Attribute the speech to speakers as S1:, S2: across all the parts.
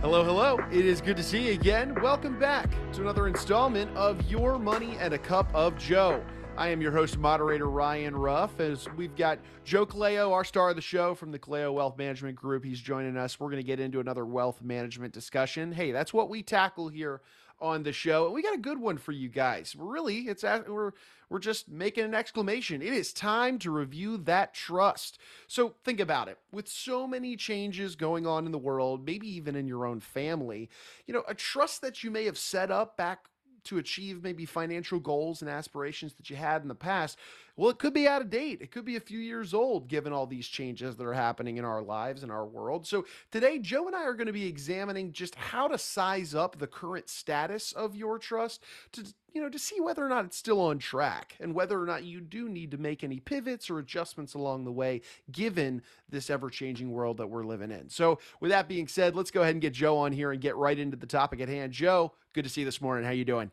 S1: Hello, hello. It is good to see you again. Welcome back to another installment of Your Money and a Cup of Joe. I am your host, moderator Ryan Ruff. As we've got Joe Calao, our star of the show from the Calao Wealth Management Group. He's joining us. We're going to get into another wealth management discussion. Hey, that's what we tackle here on the show. And we got a good one for you guys. Really, it's we're we're just making an exclamation. It is time to review that trust. So think about it. With so many changes going on in the world, maybe even in your own family, you know, a trust that you may have set up back to achieve maybe financial goals and aspirations that you had in the past, well, it could be out of date. It could be a few years old given all these changes that are happening in our lives and our world. So today, Joe and I are going to be examining just how to size up the current status of your trust to you know, to see whether or not it's still on track and whether or not you do need to make any pivots or adjustments along the way, given this ever changing world that we're living in. So, with that being said, let's go ahead and get Joe on here and get right into the topic at hand. Joe, good to see you this morning. How you doing?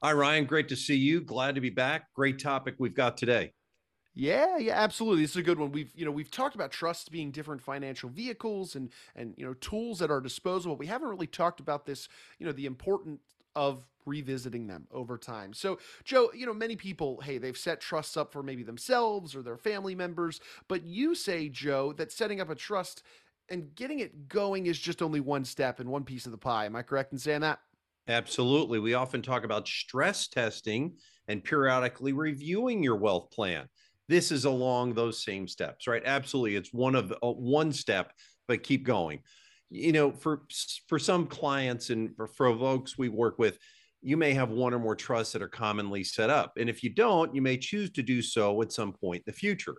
S2: Hi, Ryan. Great to see you. Glad to be back. Great topic we've got today.
S1: Yeah, yeah, absolutely. This is a good one. We've, you know, we've talked about trusts being different financial vehicles and and you know tools at our disposal. But We haven't really talked about this, you know, the important of revisiting them over time. So, Joe, you know, many people, hey, they've set trusts up for maybe themselves or their family members, but you say, Joe, that setting up a trust and getting it going is just only one step and one piece of the pie. Am I correct in saying that?
S2: Absolutely. We often talk about stress testing and periodically reviewing your wealth plan. This is along those same steps, right? Absolutely. It's one of uh, one step, but keep going. You know, for for some clients and for, for folks we work with, you may have one or more trusts that are commonly set up. And if you don't, you may choose to do so at some point in the future.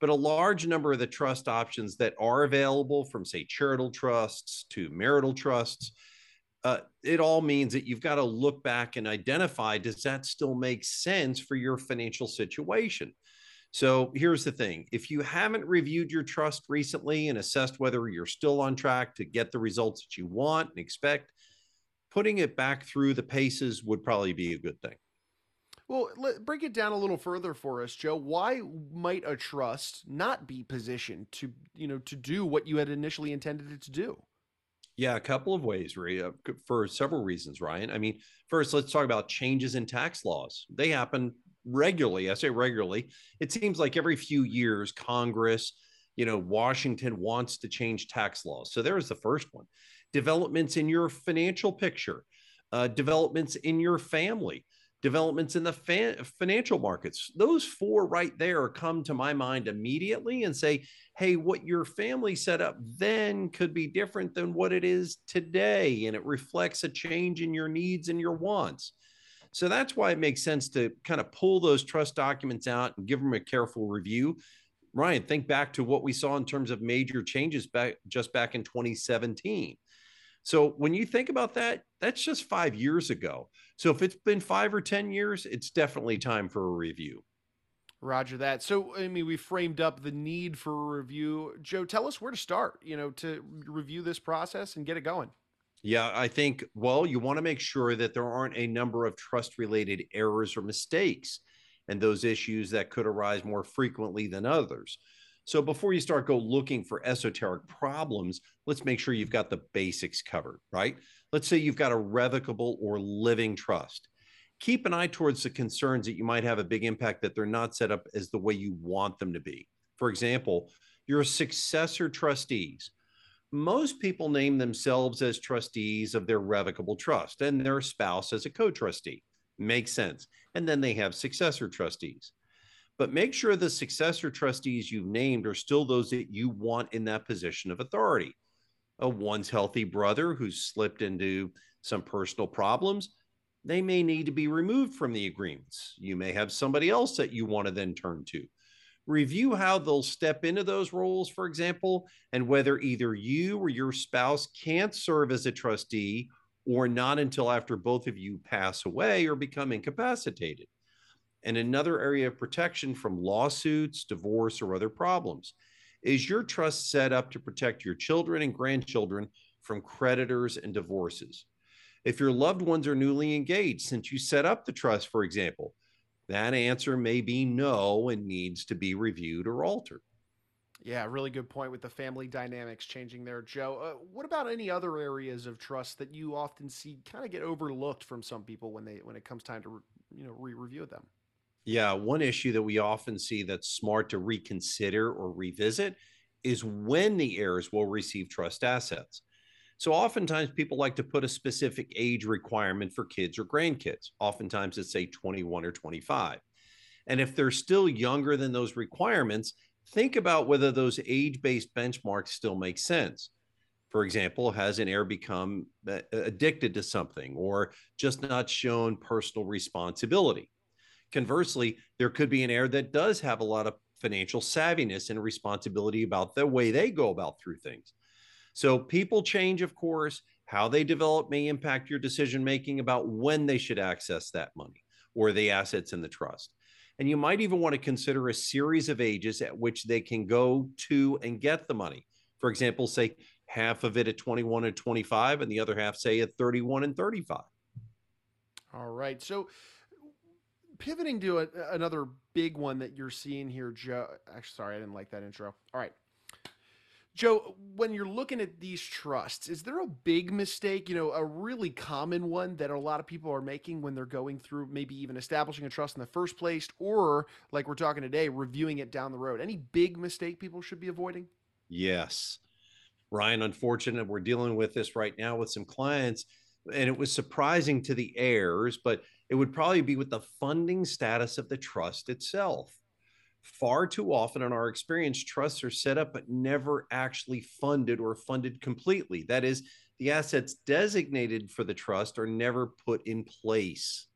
S2: But a large number of the trust options that are available, from say charitable trusts to marital trusts, uh, it all means that you've got to look back and identify does that still make sense for your financial situation? So here's the thing if you haven't reviewed your trust recently and assessed whether you're still on track to get the results that you want and expect, putting it back through the paces would probably be a good thing.
S1: Well, let, break it down a little further for us, Joe. Why might a trust not be positioned to, you know, to do what you had initially intended it to do?
S2: Yeah, a couple of ways, for several reasons, Ryan. I mean, first, let's talk about changes in tax laws. They happen regularly. I say regularly. It seems like every few years, Congress, you know, Washington wants to change tax laws. So there's the first one developments in your financial picture, uh, developments in your family, developments in the fa- financial markets. Those four right there come to my mind immediately and say, hey, what your family set up then could be different than what it is today. And it reflects a change in your needs and your wants. So that's why it makes sense to kind of pull those trust documents out and give them a careful review. Ryan, think back to what we saw in terms of major changes back just back in 2017. So when you think about that, that's just five years ago. So if it's been five or 10 years, it's definitely time for a review.
S1: Roger that. So, I mean, we framed up the need for a review. Joe, tell us where to start, you know, to review this process and get it going.
S2: Yeah, I think, well, you want to make sure that there aren't a number of trust related errors or mistakes and those issues that could arise more frequently than others. So before you start go looking for esoteric problems, let's make sure you've got the basics covered, right? Let's say you've got a revocable or living trust. Keep an eye towards the concerns that you might have a big impact that they're not set up as the way you want them to be. For example, your successor trustees. Most people name themselves as trustees of their revocable trust and their spouse as a co trustee. Makes sense. And then they have successor trustees but make sure the successor trustees you've named are still those that you want in that position of authority. A one's healthy brother who's slipped into some personal problems, they may need to be removed from the agreements. You may have somebody else that you want to then turn to. Review how they'll step into those roles, for example, and whether either you or your spouse can't serve as a trustee or not until after both of you pass away or become incapacitated and another area of protection from lawsuits, divorce, or other problems. Is your trust set up to protect your children and grandchildren from creditors and divorces? If your loved ones are newly engaged since you set up the trust, for example, that answer may be no and needs to be reviewed or altered.
S1: Yeah, really good point with the family dynamics changing there, Joe. Uh, what about any other areas of trust that you often see kind of get overlooked from some people when they when it comes time to re, you know re-review them?
S2: Yeah, one issue that we often see that's smart to reconsider or revisit is when the heirs will receive trust assets. So oftentimes people like to put a specific age requirement for kids or grandkids. Oftentimes it's say 21 or 25. And if they're still younger than those requirements, think about whether those age-based benchmarks still make sense. For example, has an heir become addicted to something or just not shown personal responsibility? Conversely, there could be an heir that does have a lot of financial savviness and responsibility about the way they go about through things. So people change, of course. How they develop may impact your decision making about when they should access that money or the assets in the trust. And you might even want to consider a series of ages at which they can go to and get the money. For example, say half of it at 21 and 25, and the other half, say, at 31 and 35.
S1: All right. So, pivoting to a, another big one that you're seeing here, Joe. Actually, sorry, I didn't like that intro. All right. Joe, when you're looking at these trusts, is there a big mistake, you know, a really common one that a lot of people are making when they're going through maybe even establishing a trust in the first place or like we're talking today, reviewing it down the road? Any big mistake people should be avoiding?
S2: Yes. Ryan, unfortunate we're dealing with this right now with some clients and it was surprising to the heirs, but it would probably be with the funding status of the trust itself far too often in our experience, trusts are set up but never actually funded or funded completely. That is, the assets designated for the trust are never put in place,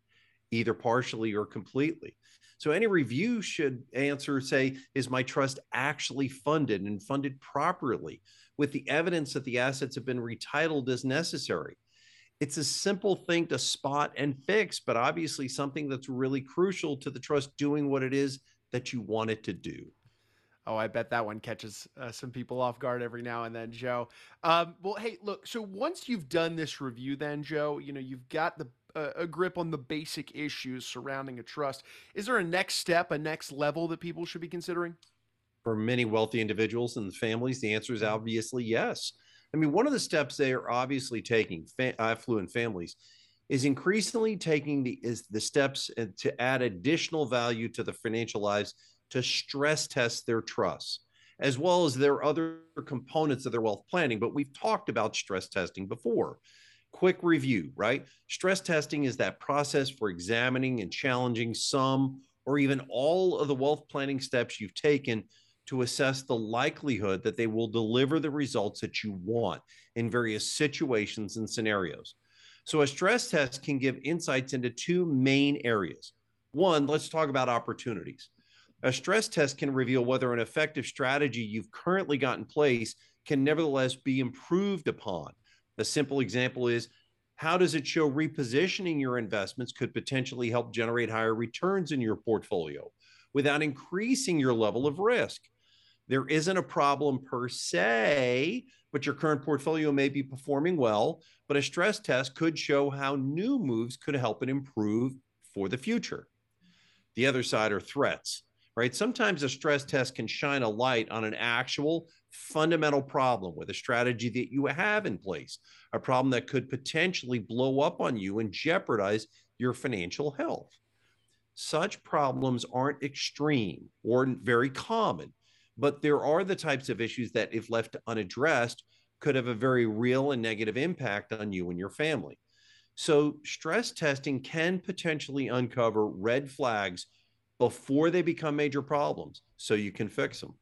S2: either partially or completely. So any review should answer, say, is my trust actually funded and funded properly with the evidence that the assets have been retitled as necessary? It's a simple thing to spot and fix, but obviously something that's really crucial to the trust doing what it is that you want it to do.
S1: Oh, I bet that one catches uh, some people off guard every now and then, Joe. Um, well, hey, look. So once you've done this review, then Joe, you know you've got the uh, a grip on the basic issues surrounding a trust. Is there a next step, a next level that people should be considering?
S2: For many wealthy individuals and families, the answer is obviously yes. I mean, one of the steps they are obviously taking, affluent families, is increasingly taking the is the steps uh, to add additional value to the financial lives to stress test their trusts as well as their other components of their wealth planning. But we've talked about stress testing before. Quick review right? Stress testing is that process for examining and challenging some or even all of the wealth planning steps you've taken to assess the likelihood that they will deliver the results that you want in various situations and scenarios so a stress test can give insights into two main areas. One, let's talk about opportunities. A stress test can reveal whether an effective strategy you've currently got in place can nevertheless be improved upon. A simple example is how does it show repositioning your investments could potentially help generate higher returns in your portfolio without increasing your level of risk? There isn't a problem per se, but your current portfolio may be performing well. But a stress test could show how new moves could help it improve for the future. The other side are threats, right? Sometimes a stress test can shine a light on an actual fundamental problem with a strategy that you have in place, a problem that could potentially blow up on you and jeopardize your financial health. Such problems aren't extreme or very common, but there are the types of issues that, if left unaddressed, could have a very real and negative impact on you and your family. So, stress testing can potentially uncover red flags before they become major problems so you can fix them.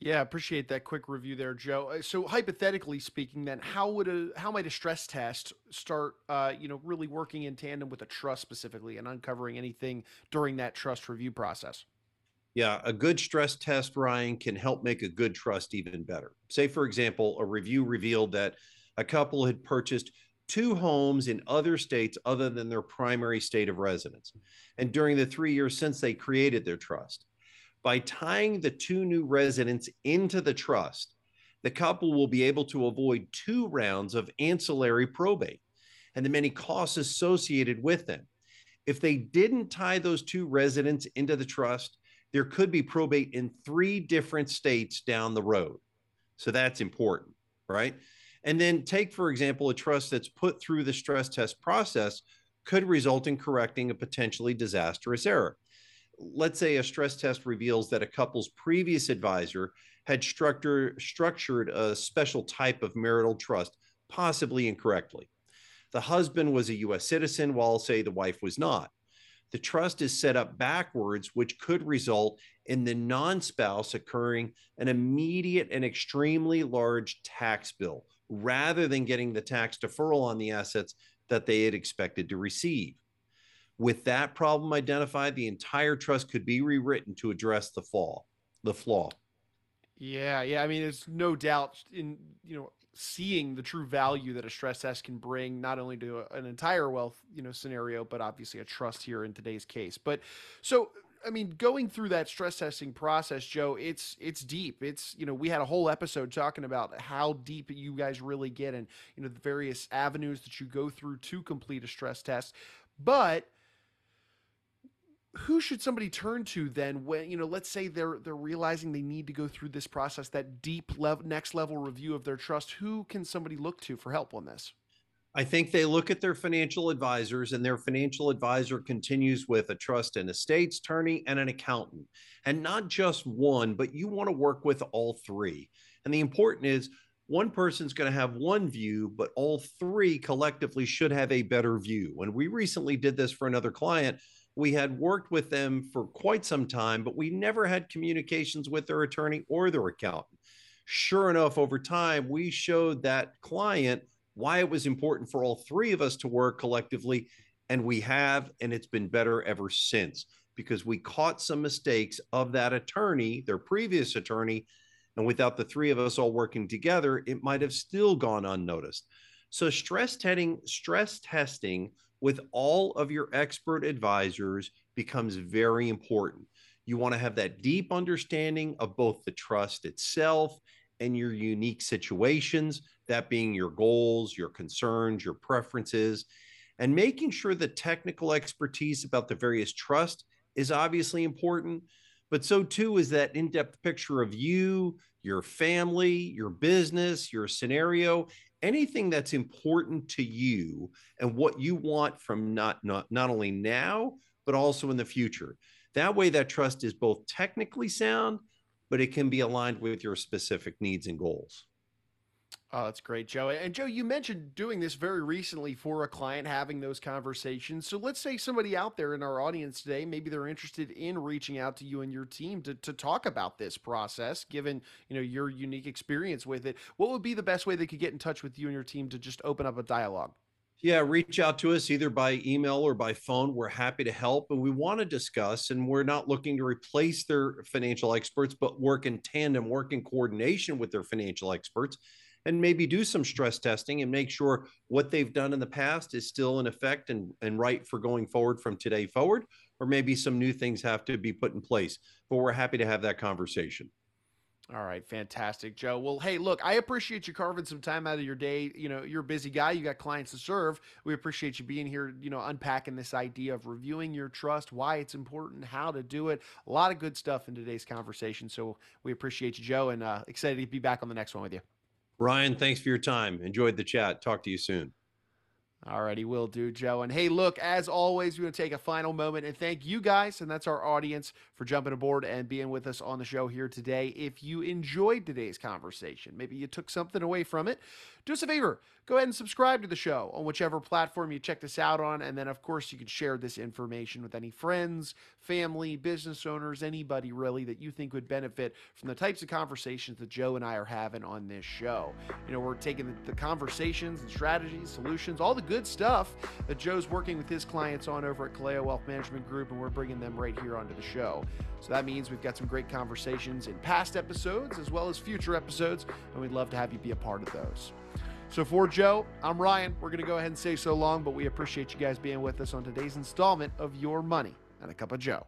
S1: Yeah, appreciate that quick review there, Joe. Uh, so, hypothetically speaking, then, how would a how might a stress test start? Uh, you know, really working in tandem with a trust specifically and uncovering anything during that trust review process.
S2: Yeah, a good stress test, Ryan, can help make a good trust even better. Say, for example, a review revealed that a couple had purchased two homes in other states other than their primary state of residence. And during the three years since they created their trust, by tying the two new residents into the trust, the couple will be able to avoid two rounds of ancillary probate and the many costs associated with them. If they didn't tie those two residents into the trust, there could be probate in three different states down the road. So that's important, right? And then take, for example, a trust that's put through the stress test process could result in correcting a potentially disastrous error. Let's say a stress test reveals that a couple's previous advisor had structure, structured a special type of marital trust, possibly incorrectly. The husband was a US citizen, while, say, the wife was not. The trust is set up backwards, which could result in the non spouse occurring an immediate and extremely large tax bill rather than getting the tax deferral on the assets that they had expected to receive. With that problem identified, the entire trust could be rewritten to address the flaw. The flaw.
S1: Yeah, yeah. I mean, there's no doubt in you know seeing the true value that a stress test can bring, not only to an entire wealth you know scenario, but obviously a trust here in today's case. But so I mean, going through that stress testing process, Joe, it's it's deep. It's you know we had a whole episode talking about how deep you guys really get and you know the various avenues that you go through to complete a stress test. But who should somebody turn to then when you know let's say they're they're realizing they need to go through this process that deep level next level review of their trust who can somebody look to for help on this
S2: I think they look at their financial advisors, and their financial advisor continues with a trust and estates attorney and an accountant. And not just one, but you want to work with all three. And the important is one person's going to have one view, but all three collectively should have a better view. When we recently did this for another client, we had worked with them for quite some time, but we never had communications with their attorney or their accountant. Sure enough, over time, we showed that client why it was important for all three of us to work collectively. And we have, and it's been better ever since because we caught some mistakes of that attorney, their previous attorney. And without the three of us all working together, it might have still gone unnoticed. So stress testing, stress testing with all of your expert advisors becomes very important. You want to have that deep understanding of both the trust itself and your unique situations that being your goals, your concerns, your preferences, and making sure the technical expertise about the various trust is obviously important, but so too is that in-depth picture of you, your family, your business, your scenario, anything that's important to you and what you want from not not not only now but also in the future. That way that trust is both technically sound but it can be aligned with your specific needs and goals.
S1: Oh, that's great, Joe. And Joe, you mentioned doing this very recently for a client, having those conversations. So let's say somebody out there in our audience today, maybe they're interested in reaching out to you and your team to, to talk about this process, given you know your unique experience with it. What would be the best way they could get in touch with you and your team to just open up a dialogue?
S2: Yeah, reach out to us either by email or by phone. We're happy to help and we want to discuss. And we're not looking to replace their financial experts, but work in tandem, work in coordination with their financial experts and maybe do some stress testing and make sure what they've done in the past is still in effect and, and right for going forward from today forward, or maybe some new things have to be put in place. But we're happy to have that conversation.
S1: All right, fantastic, Joe. Well, hey, look, I appreciate you carving some time out of your day. You know, you're a busy guy, you got clients to serve. We appreciate you being here, you know, unpacking this idea of reviewing your trust, why it's important, how to do it. A lot of good stuff in today's conversation. So we appreciate you, Joe, and uh, excited to be back on the next one with you.
S2: Ryan, thanks for your time. Enjoyed the chat. Talk to you soon.
S1: Alrighty, will do, Joe. And hey, look, as always, we're going to take a final moment and thank you guys, and that's our audience, for jumping aboard and being with us on the show here today. If you enjoyed today's conversation, maybe you took something away from it, do us a favor go ahead and subscribe to the show on whichever platform you check this out on. And then, of course, you can share this information with any friends, family, business owners, anybody really that you think would benefit from the types of conversations that Joe and I are having on this show. You know, we're taking the, the conversations and strategies, solutions, all the good stuff that Joe's working with his clients on over at Calao Wealth Management Group, and we're bringing them right here onto the show. So that means we've got some great conversations in past episodes as well as future episodes, and we'd love to have you be a part of those. So for Joe, I'm Ryan. We're going to go ahead and say so long, but we appreciate you guys being with us on today's installment of Your Money and a Cup of Joe.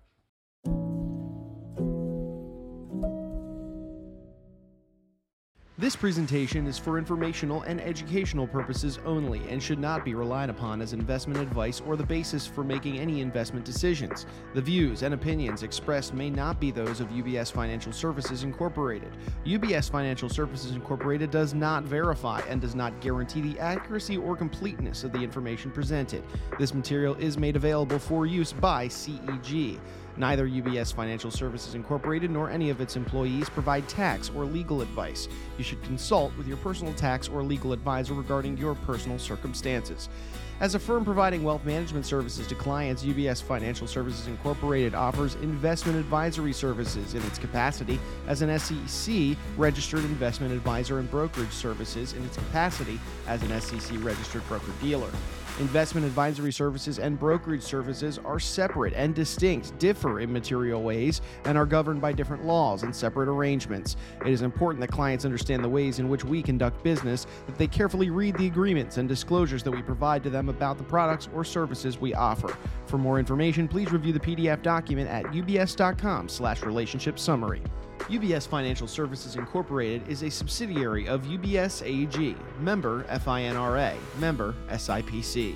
S1: This presentation is for informational and educational purposes only and should not be relied upon as investment advice or the basis for making any investment decisions. The views and opinions expressed may not be those of UBS Financial Services Incorporated. UBS Financial Services Incorporated does not verify and does not guarantee the accuracy or completeness of the information presented. This material is made available for use by CEG. Neither UBS Financial Services Incorporated nor any of its employees provide tax or legal advice. You should consult with your personal tax or legal advisor regarding your personal circumstances. As a firm providing wealth management services to clients, UBS Financial Services Incorporated offers investment advisory services in its capacity as an SEC registered investment advisor and brokerage services in its capacity as an SEC registered broker dealer. Investment advisory services and brokerage services are separate and distinct, differ in material ways, and are governed by different laws and separate arrangements. It is important that clients understand the ways in which we conduct business, that they carefully read the agreements and disclosures that we provide to them about the products or services we offer. For more information, please review the PDF document at ubs.com/relationship summary. UBS Financial Services Incorporated is a subsidiary of UBS AG, member FINRA, member SIPC.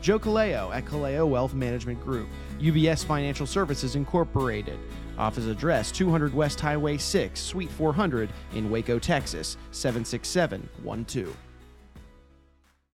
S1: Joe Calao at Calao Wealth Management Group, UBS Financial Services Incorporated. Office address 200 West Highway 6, Suite 400 in Waco, Texas 76712.